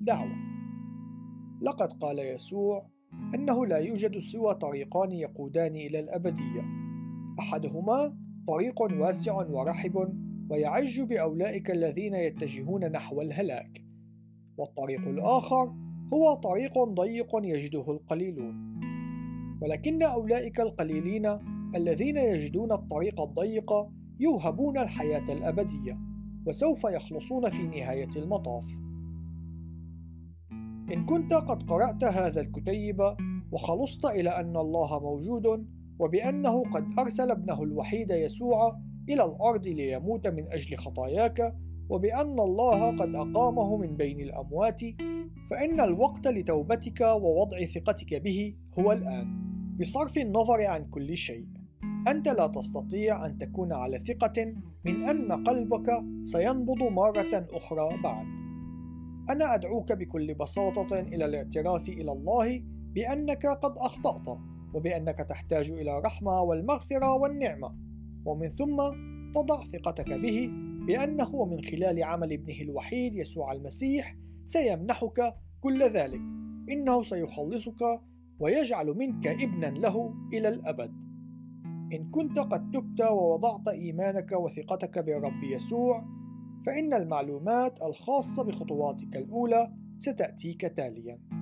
دعوة. لقد قال يسوع أنه لا يوجد سوى طريقان يقودان إلى الأبدية. أحدهما طريق واسع ورحب ويعج بأولئك الذين يتجهون نحو الهلاك. والطريق الآخر هو طريق ضيق يجده القليلون. ولكن أولئك القليلين الذين يجدون الطريق الضيق يوهبون الحياة الأبدية وسوف يخلصون في نهاية المطاف. إن كنت قد قرأت هذا الكتيب وخلصت إلى أن الله موجود وبأنه قد أرسل ابنه الوحيد يسوع إلى الأرض ليموت من أجل خطاياك وبأن الله قد أقامه من بين الأموات فإن الوقت لتوبتك ووضع ثقتك به هو الآن بصرف النظر عن كل شيء. أنت لا تستطيع أن تكون على ثقة من أن قلبك سينبض مرة أخرى بعد. أنا أدعوك بكل بساطة إلى الاعتراف إلى الله بأنك قد أخطأت وبأنك تحتاج إلى الرحمة والمغفرة والنعمة. ومن ثم تضع ثقتك به بأنه ومن خلال عمل ابنه الوحيد يسوع المسيح سيمنحك كل ذلك. إنه سيخلصك ويجعل منك ابنا له إلى الأبد. إن كنت قد تبت ووضعت إيمانك وثقتك بالرب يسوع فإن المعلومات الخاصة بخطواتك الأولى ستأتيك تالياً.